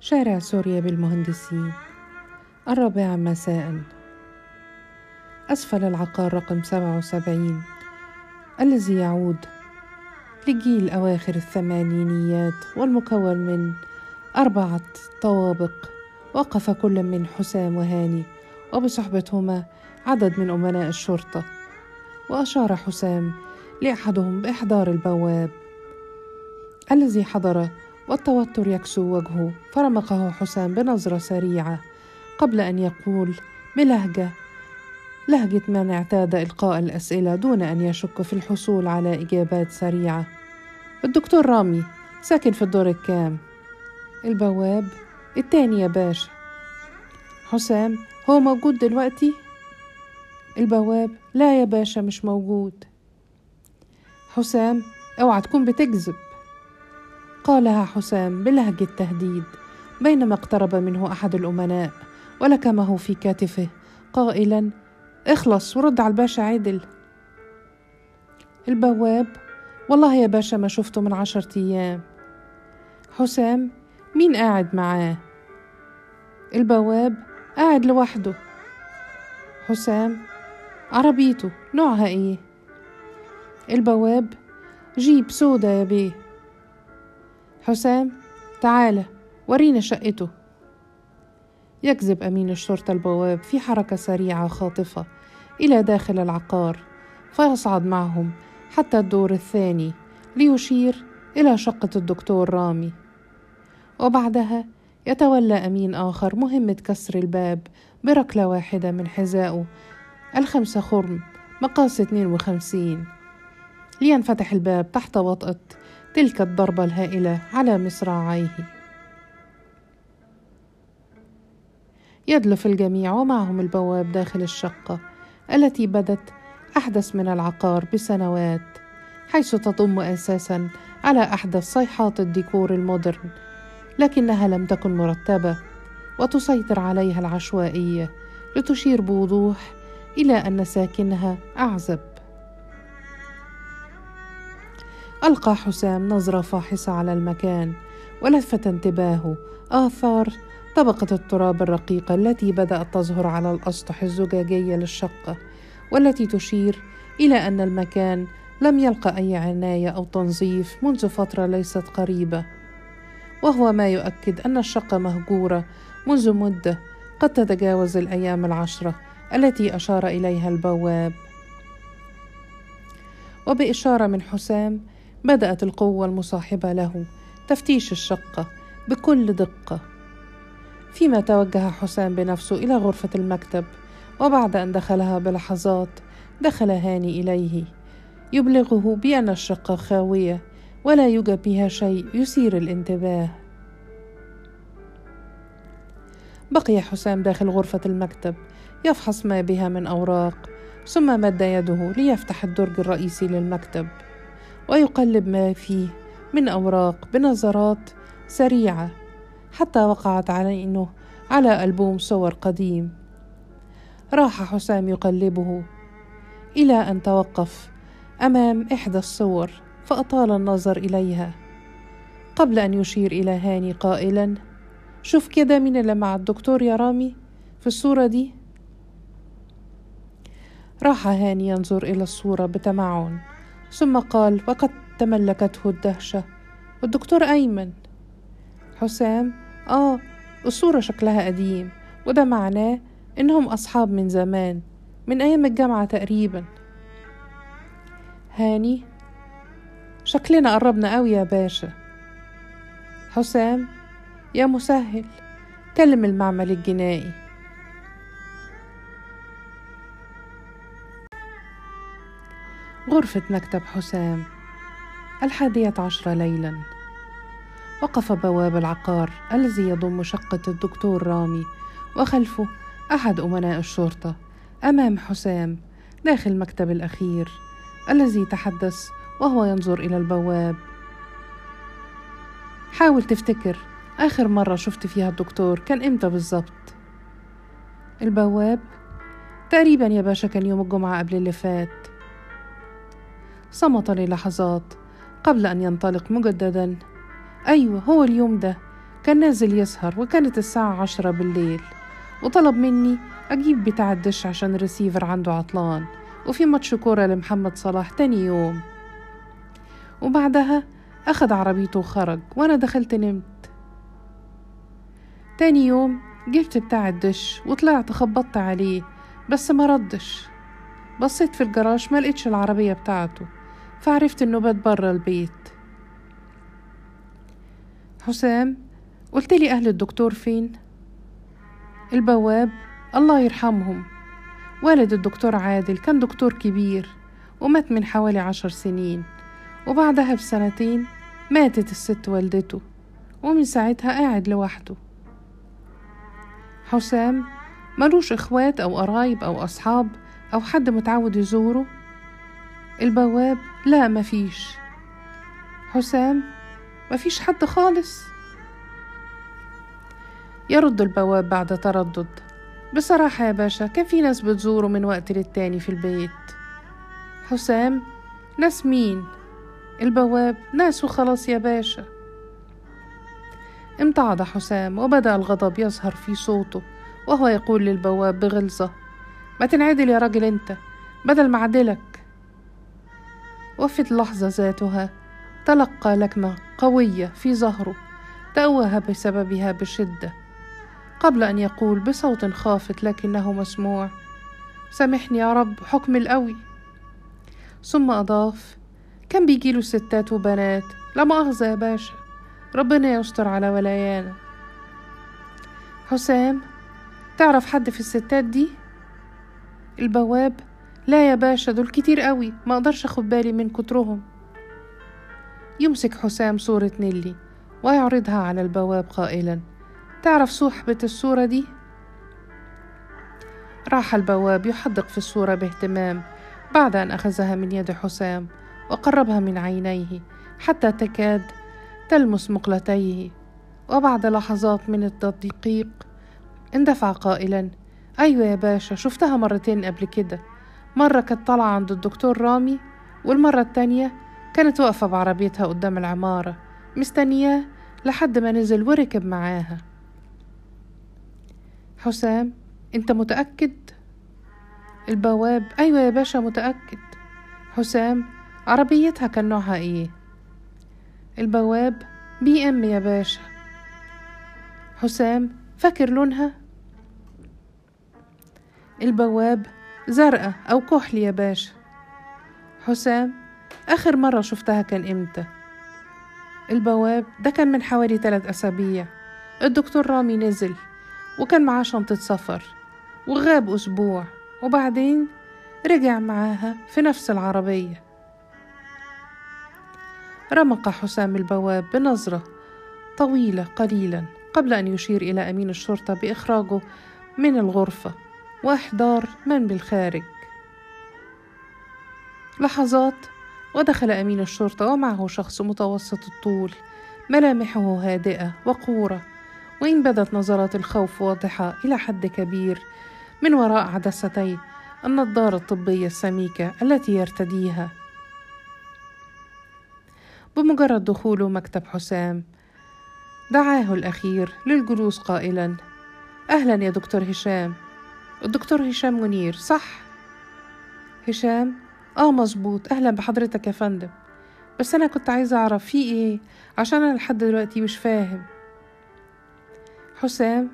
شارع سوريا بالمهندسين. الرابعة مساء. أسفل العقار رقم سبعة وسبعين. الذي يعود لجيل أواخر الثمانينيات والمكون من أربعة طوابق. وقف كل من حسام وهاني وبصحبتهما عدد من أمناء الشرطة. وأشار حسام لأحدهم بإحضار البواب. الذي حضر والتوتر يكسو وجهه فرمقه حسام بنظرة سريعة. قبل أن يقول بلهجة لهجة من اعتاد إلقاء الأسئلة دون أن يشك في الحصول على إجابات سريعة. الدكتور رامي ساكن في الدور الكام؟ البواب التاني يا باشا حسام هو موجود دلوقتي؟ البواب لا يا باشا مش موجود. حسام أوعى تكون بتكذب. قالها حسام بلهجة تهديد بينما اقترب منه أحد الأمناء ولكمه في كتفه قائلا اخلص ورد على الباشا عدل. البواب والله يا باشا ما شفته من عشرة أيام. حسام مين قاعد معاه؟ البواب قاعد لوحده. حسام عربيته نوعها إيه؟ البواب جيب سودا يا بيه. حسام تعالى ورينا شقته. يجذب أمين الشرطة البواب في حركة سريعة خاطفة إلى داخل العقار فيصعد معهم حتى الدور الثاني ليشير إلى شقة الدكتور رامي. وبعدها يتولى أمين آخر مهمة كسر الباب بركلة واحدة من حذائه الخمسة خرم مقاس 52 لينفتح الباب تحت وطأة تلك الضربة الهائلة على مصراعيه. يدلف الجميع ومعهم البواب داخل الشقة التي بدت أحدث من العقار بسنوات حيث تضم أساسا على أحدث صيحات الديكور المودرن لكنها لم تكن مرتبة وتسيطر عليها العشوائية لتشير بوضوح إلى أن ساكنها أعزب. ألقى حسام نظرة فاحصة على المكان ولفت انتباهه. آثار طبقة التراب الرقيقة التي بدأت تظهر على الأسطح الزجاجية للشقة والتي تشير إلى أن المكان لم يلقى أي عناية أو تنظيف منذ فترة ليست قريبة. وهو ما يؤكد أن الشقة مهجورة منذ مدة قد تتجاوز الأيام العشرة التي أشار إليها البواب. وبإشارة من حسام بدأت القوة المصاحبة له تفتيش الشقة بكل دقة. فيما توجه حسام بنفسه إلى غرفة المكتب وبعد أن دخلها بلحظات دخل هاني إليه يبلغه بأن الشقة خاوية ولا يوجد بها شيء يثير الانتباه. بقي حسام داخل غرفة المكتب يفحص ما بها من أوراق ثم مد يده ليفتح الدرج الرئيسي للمكتب. ويقلب ما فيه من أوراق بنظرات سريعة حتى وقعت عينه على ألبوم صور قديم. راح حسام يقلبه إلى أن توقف أمام إحدى الصور فأطال النظر إليها. قبل أن يشير إلى هاني قائلا شوف كده مين اللي مع الدكتور يا رامي في الصورة دي. راح هاني ينظر إلى الصورة بتمعن. ثم قال وقد تملكته الدهشة. الدكتور أيمن. حسام آه الصورة شكلها قديم وده معناه إنهم أصحاب من زمان من أيام الجامعة تقريبا. هاني شكلنا قربنا قوي يا باشا. حسام يا مسهل كلم المعمل الجنائي. غرفة مكتب حسام الحادية عشرة ليلا. وقف بواب العقار الذي يضم شقة الدكتور رامي وخلفه أحد أمناء الشرطة أمام حسام داخل المكتب الأخير الذي تحدث وهو ينظر إلى البواب. حاول تفتكر آخر مرة شفت فيها الدكتور كان إمتى بالظبط البواب تقريبا يا باشا كان يوم الجمعة قبل اللي فات. صمت للحظات قبل أن ينطلق مجددا. أيوة هو اليوم ده. كان نازل يسهر وكانت الساعة عشرة بالليل. وطلب مني أجيب بتاع الدش عشان الرسيفر عنده عطلان. وفي ماتش كورة لمحمد صلاح تاني يوم. وبعدها أخد عربيته وخرج وأنا دخلت نمت. تاني يوم جبت بتاع الدش وطلعت خبطت عليه بس ما ردش. بصيت في الجراج ما لقيتش العربية بتاعته. فعرفت إنه بات برا البيت. حسام قلت لي أهل الدكتور فين؟ البواب الله يرحمهم. والد الدكتور عادل كان دكتور كبير ومات من حوالي عشر سنين وبعدها بسنتين ماتت الست والدته ومن ساعتها قاعد لوحده. حسام ملوش إخوات أو قرايب أو أصحاب أو حد متعود يزوره؟ البواب؟ لا مفيش حسام مفيش حد خالص. يرد البواب بعد تردد. بصراحة يا باشا كان في ناس بتزوره من وقت للتاني في البيت. حسام ناس مين؟ البواب؟ ناس وخلاص يا باشا. امتعض حسام وبدأ الغضب يظهر في صوته وهو يقول للبواب بغلظة ما تنعدل يا راجل أنت بدل ما عدلك وفي اللحظة ذاتها تلقى لكمة قوية في ظهره تأوه بسببها بشدة قبل أن يقول بصوت خافت لكنه مسموع. سامحني يا رب حكم القوي ثم أضاف كان بيجيله ستات وبنات؟ لا مؤاخذة يا باشا. ربنا يستر على ولايانا حسام تعرف حد في الستات دي؟ البواب لا يا باشا دول كتير قوي. ما أقدرش أخد بالي من كترهم. يمسك حسام صورة نيلي ويعرضها على البواب قائلا. تعرف صحبة الصورة دي؟ راح البواب يحدق في الصورة باهتمام بعد أن أخذها من يد حسام وقربها من عينيه حتى تكاد تلمس مقلتيه. وبعد لحظات من التدقيق اندفع قائلا أيوة يا باشا شفتها مرتين قبل كده. مرة كانت طالعة عند الدكتور رامي والمرة التانية كانت واقفة بعربيتها قدام العمارة مستنياه لحد ما نزل وركب معاها حسام أنت متأكد؟ البواب أيوة يا باشا متأكد حسام عربيتها كان نوعها إيه؟ البواب بي إم يا باشا حسام فاكر لونها؟ البواب زرقاء أو كحل يا باشا حسام آخر مرة شفتها كان إمتى؟ البواب ده كان من حوالي ثلاث أسابيع. الدكتور رامي نزل وكان معاه شنطة سفر وغاب أسبوع وبعدين رجع معاها في نفس العربية. رمق حسام البواب بنظرة طويلة قليلا قبل أن يشير إلى أمين الشرطة بإخراجه من الغرفة. وإحضار من بالخارج. لحظات ودخل أمين الشرطة ومعه شخص متوسط الطول ملامحه هادئة وقورة. وإن بدت نظرات الخوف واضحة إلى حد كبير من وراء عدستي النظارة الطبية السميكة التي يرتديها. بمجرد دخوله مكتب حسام دعاه الأخير للجلوس قائلا أهلا يا دكتور هشام. الدكتور هشام منير صح؟ هشام؟ آه مظبوط. أهلا بحضرتك يا فندم. بس أنا كنت عايزة أعرف في إيه؟ عشان أنا لحد دلوقتي مش فاهم. حسام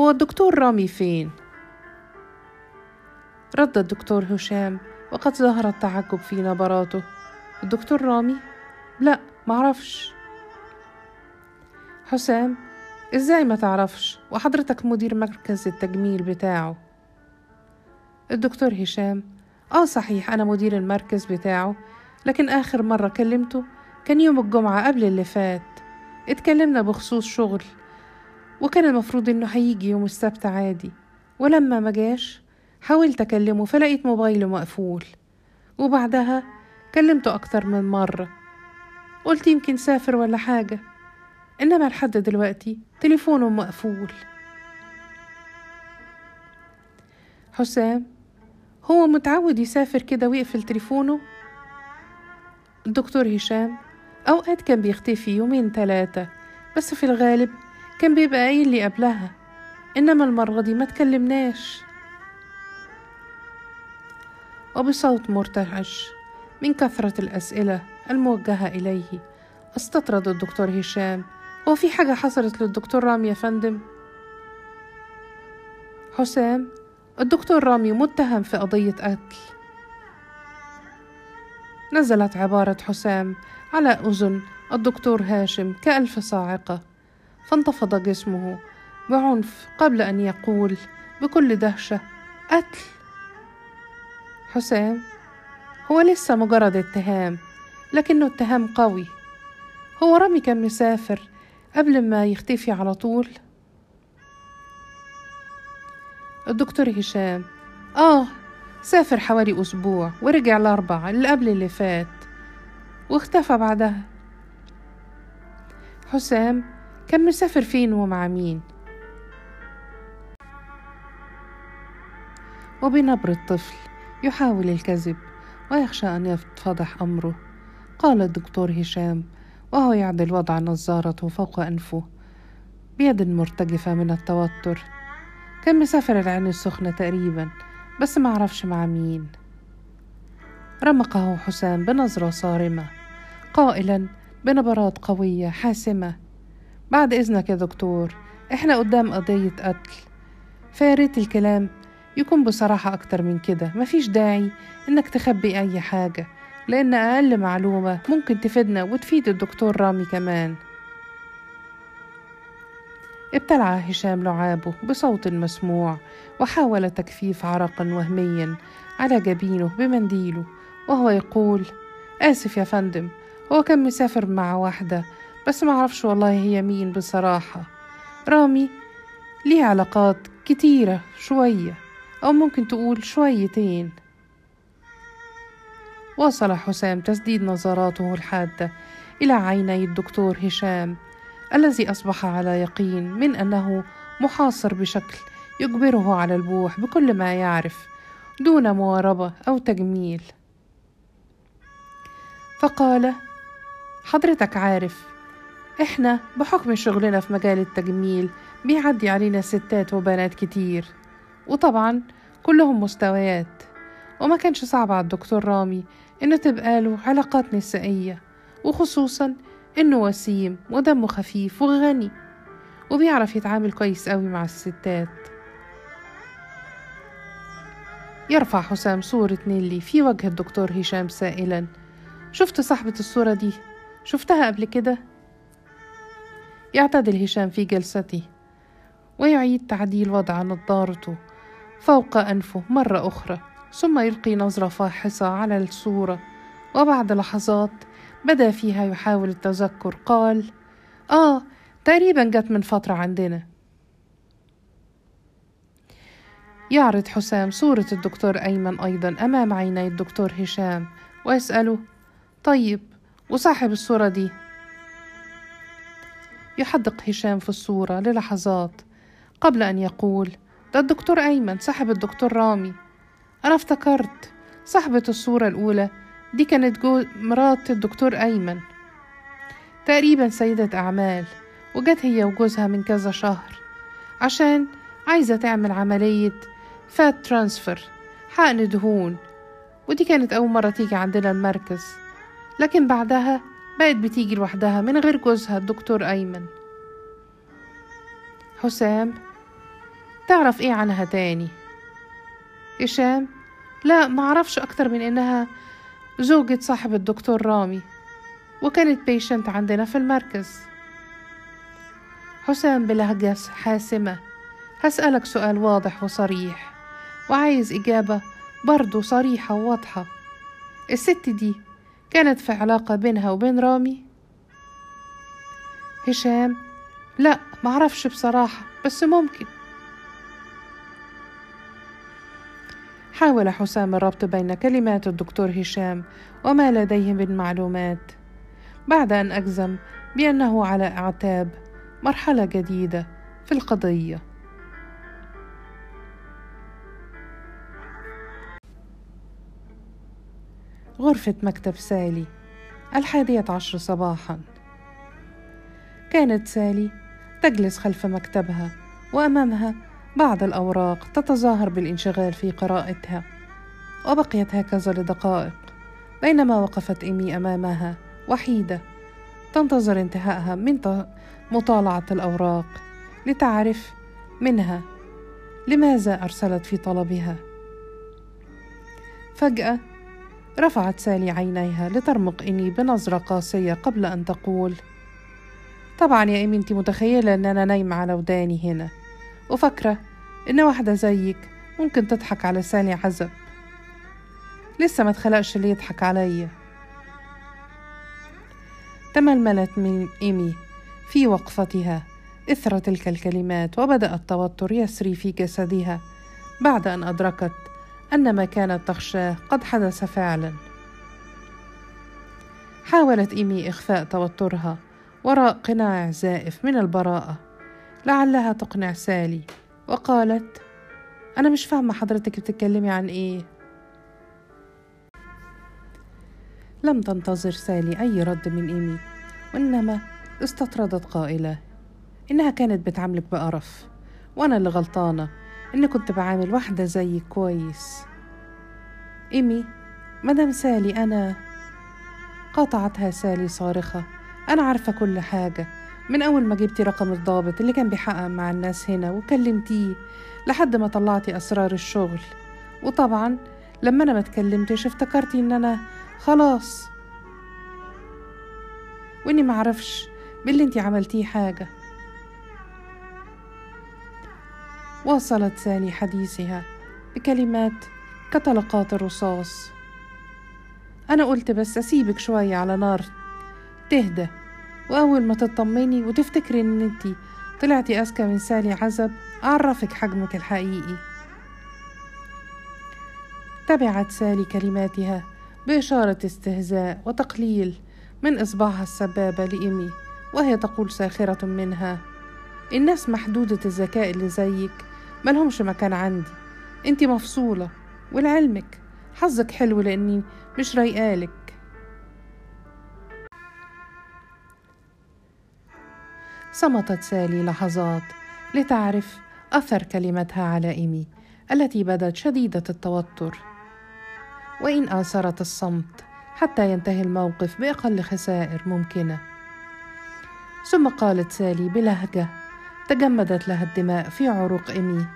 هو الدكتور رامي فين؟ رد الدكتور هشام وقد ظهر التعجب في نبراته. الدكتور رامي؟ لا معرفش. حسام إزاي ما تعرفش؟ وحضرتك مدير مركز التجميل بتاعه. الدكتور هشام. آه صحيح أنا مدير المركز بتاعه لكن آخر مرة كلمته كان يوم الجمعة قبل اللي فات. اتكلمنا بخصوص شغل وكان المفروض إنه هيجي يوم السبت عادي. ولما ما جاش حاولت أكلمه فلقيت موبايله مقفول. وبعدها كلمته أكتر من مرة. قلت يمكن سافر ولا حاجة إنما لحد دلوقتي تليفونه مقفول. حسام هو متعود يسافر كده ويقفل تليفونه. الدكتور هشام أوقات كان بيختفي يومين تلاتة بس في الغالب كان بيبقى قايل لي قبلها إنما المرة دي ما تكلمناش. وبصوت مرتعش من كثرة الأسئلة الموجهة إليه استطرد الدكتور هشام. هو في حاجة حصلت للدكتور رامي يا فندم؟ حسام؟ الدكتور رامي متهم في قضية قتل. نزلت عبارة حسام على أذن الدكتور هاشم كألف صاعقة فانتفض جسمه بعنف قبل أن يقول بكل دهشة قتل؟ حسام هو لسه مجرد اتهام لكنه اتهام قوي. هو رامي كان مسافر قبل ما يختفي على طول. الدكتور هشام. آه سافر حوالي أسبوع ورجع الأربع اللي قبل اللي فات واختفى بعدها. حسام كان مسافر فين ومع مين؟ وبنبرة طفل يحاول الكذب ويخشى أن يتفضح أمره. قال الدكتور هشام وهو يعدل وضع نظارته فوق أنفه بيد مرتجفة من التوتر. كان مسافر العين السخنة تقريبا بس ما عرفش مع مين. رمقه حسام بنظرة صارمة قائلا بنبرات قوية حاسمة. بعد إذنك يا دكتور إحنا قدام قضية قتل. فياريت الكلام يكون بصراحة أكتر من كده. مفيش داعي إنك تخبي أي حاجة لأن أقل معلومة ممكن تفيدنا وتفيد الدكتور رامي كمان. ابتلع هشام لعابه بصوت مسموع وحاول تكفيف عرقا وهميا على جبينه بمنديله وهو يقول آسف يا فندم هو كان مسافر مع واحدة بس ما عرفش والله هي مين بصراحة. رامي ليه علاقات كتيرة شوية أو ممكن تقول شويتين. واصل حسام تسديد نظراته الحادة إلى عيني الدكتور هشام. الذي أصبح على يقين من أنه محاصر بشكل يجبره على البوح بكل ما يعرف دون مواربة أو تجميل. فقال حضرتك عارف إحنا بحكم شغلنا في مجال التجميل بيعدي علينا ستات وبنات كتير وطبعا كلهم مستويات. وما كانش صعب على الدكتور رامي إنه تبقى له علاقات نسائية وخصوصا إنه وسيم ودمه خفيف وغني وبيعرف يتعامل كويس قوي مع الستات. يرفع حسام صورة نيلي في وجه الدكتور هشام سائلا. شفت صاحبة الصورة دي؟ شفتها قبل كده؟ يعتدل هشام في جلسته ويعيد تعديل وضع نظارته فوق أنفه مرة أخرى ثم يلقي نظرة فاحصة على الصورة وبعد لحظات بدا فيها يحاول التذكر قال آه تقريبا جت من فترة عندنا. يعرض حسام صورة الدكتور أيمن أيضا أمام عيني الدكتور هشام ويسأله طيب وصاحب الصورة دي؟ يحدق هشام في الصورة للحظات قبل أن يقول ده الدكتور أيمن صاحب الدكتور رامي. أنا افتكرت صاحبة الصورة الأولى دي كانت جو مرات الدكتور أيمن. تقريبا سيدة أعمال وجت هي وجوزها من كذا شهر. عشان عايزة تعمل عملية فات ترانسفر حقن دهون. ودي كانت أول مرة تيجي عندنا المركز. لكن بعدها بقت بتيجي لوحدها من غير جوزها الدكتور أيمن. حسام تعرف إيه عنها تاني؟ هشام لا معرفش أكتر من إنها زوجة صاحب الدكتور رامي وكانت بيشنت عندنا في المركز. حسام بلهجة حاسمة هسألك سؤال واضح وصريح وعايز إجابة برضو صريحة وواضحة. الست دي كانت في علاقة بينها وبين رامي؟ هشام؟ لا معرفش بصراحة بس ممكن. حاول حسام الربط بين كلمات الدكتور هشام وما لديه من معلومات بعد أن أجزم بأنه على اعتاب مرحلة جديدة في القضية. غرفة مكتب سالي الحادية عشر صباحا. كانت سالي تجلس خلف مكتبها وأمامها بعض الأوراق تتظاهر بالانشغال في قراءتها وبقيت هكذا لدقائق بينما وقفت إيمي أمامها وحيدة تنتظر انتهائها من مطالعة الأوراق لتعرف منها لماذا أرسلت في طلبها. فجأة رفعت سالي عينيها لترمق إني بنظرة قاسية قبل أن تقول طبعا يا إيمي أنت متخيلة أن أنا نايمة على وداني هنا. وفاكرة إن واحدة زيك ممكن تضحك على سالي عزب لسه ما اتخلقش اللي يضحك عليا تململت من إيمي في وقفتها إثر تلك الكلمات وبدأ التوتر يسري في جسدها بعد أن أدركت أن ما كانت تخشاه قد حدث فعلا. حاولت إيمي إخفاء توترها وراء قناع زائف من البراءة. لعلها تقنع سالي. وقالت أنا مش فاهمة حضرتك بتتكلمي عن إيه. لم تنتظر سالي أي رد من إيمي وإنما استطردت قائلة إنها كانت بتعاملك بقرف وأنا اللي غلطانة إني كنت بعامل واحدة زيك كويس. إيمي مدام سالي أنا قاطعتها سالي صارخة أنا عارفة كل حاجة من أول ما جبتي رقم الضابط اللي كان بيحقق مع الناس هنا وكلمتيه لحد ما طلعتي أسرار الشغل. وطبعا لما أنا ما اتكلمتش افتكرتي إن أنا خلاص. وإني معرفش باللي أنتي عملتيه حاجة. واصلت سالي حديثها بكلمات كطلقات الرصاص. أنا قلت بس أسيبك شوية على نار تهدى. وأول ما تطمني وتفتكري إن انتي طلعتي أذكى من سالي عزب أعرفك حجمك الحقيقي. تبعت سالي كلماتها بإشارة استهزاء وتقليل من إصبعها السبابة لإيمي وهي تقول ساخرة منها الناس محدودة الذكاء اللي زيك ملهمش مكان عندي. انتي مفصولة ولعلمك حظك حلو لأني مش رايقالك. صمتت سالي لحظات لتعرف أثر كلمتها على إيمي التي بدت شديدة التوتر. وإن آثرت الصمت حتى ينتهي الموقف بأقل خسائر ممكنة. ثم قالت سالي بلهجة تجمدت لها الدماء في عروق إيمي.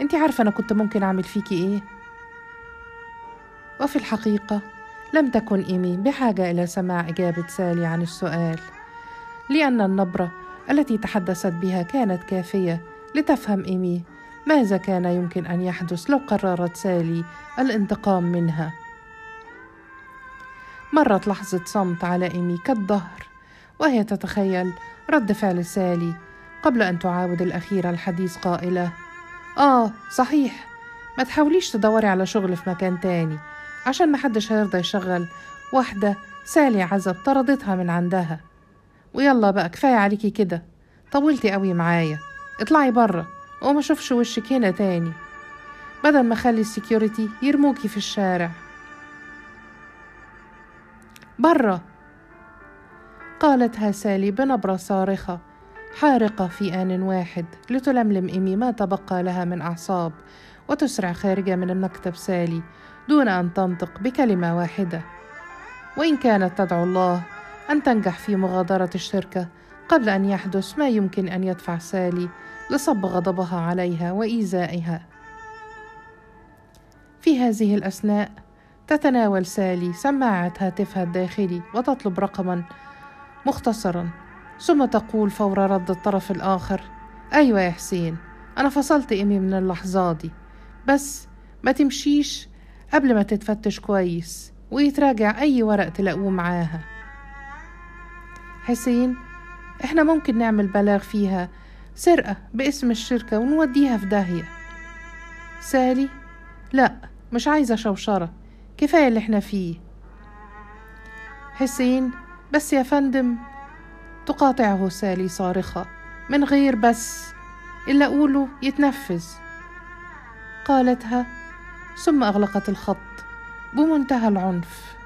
أنت عارفة أنا كنت ممكن أعمل فيكي إيه؟ وفي الحقيقة لم تكن إيمي بحاجة إلى سماع إجابة سالي عن السؤال لأن النبرة التي تحدثت بها كانت كافية. لتفهم إيمي ماذا كان يمكن أن يحدث لو قررت سالي الانتقام منها؟ مرت لحظة صمت على إيمي كالظهر وهي تتخيل رد فعل سالي قبل أن تعاود الأخيرة الحديث قائلة آه صحيح. ما تحاوليش تدوري على شغل في مكان تاني. عشان محدش هيرضى يشغل واحدة سالي عزب طردتها من عندها. ويلا بقى كفاية عليكي كده. طولتي قوي معايا. اطلعي برا وما اشوفش وشك هنا تاني. بدل ما اخلي السكيورتي يرموكي في الشارع. برا قالتها سالي بنبرة صارخة حارقة في آن واحد لتلملم إيمي ما تبقى لها من أعصاب. وتسرع خارجة من المكتب سالي دون أن تنطق بكلمة واحدة. وإن كانت تدعو الله أن تنجح في مغادرة الشركة. قبل أن يحدث ما يمكن أن يدفع سالي لصب غضبها عليها وإيذائها. في هذه الأثناء تتناول سالي سماعة هاتفها الداخلي وتطلب رقما مختصرا. ثم تقول فور رد الطرف الآخر أيوة يا حسين أنا فصلت إيمي من اللحظة دي. بس ما تمشيش قبل ما تتفتش كويس ويتراجع أي ورق تلاقوه معاها. حسين إحنا ممكن نعمل بلاغ فيها سرقة باسم الشركة ونوديها في داهية. سالي لا مش عايزة شوشرة كفاية اللي إحنا فيه. حسين بس يا فندم تقاطعه سالي صارخة من غير بس إلا أقوله يتنفذ. قالتها ثم أغلقت الخط بمنتهى العنف.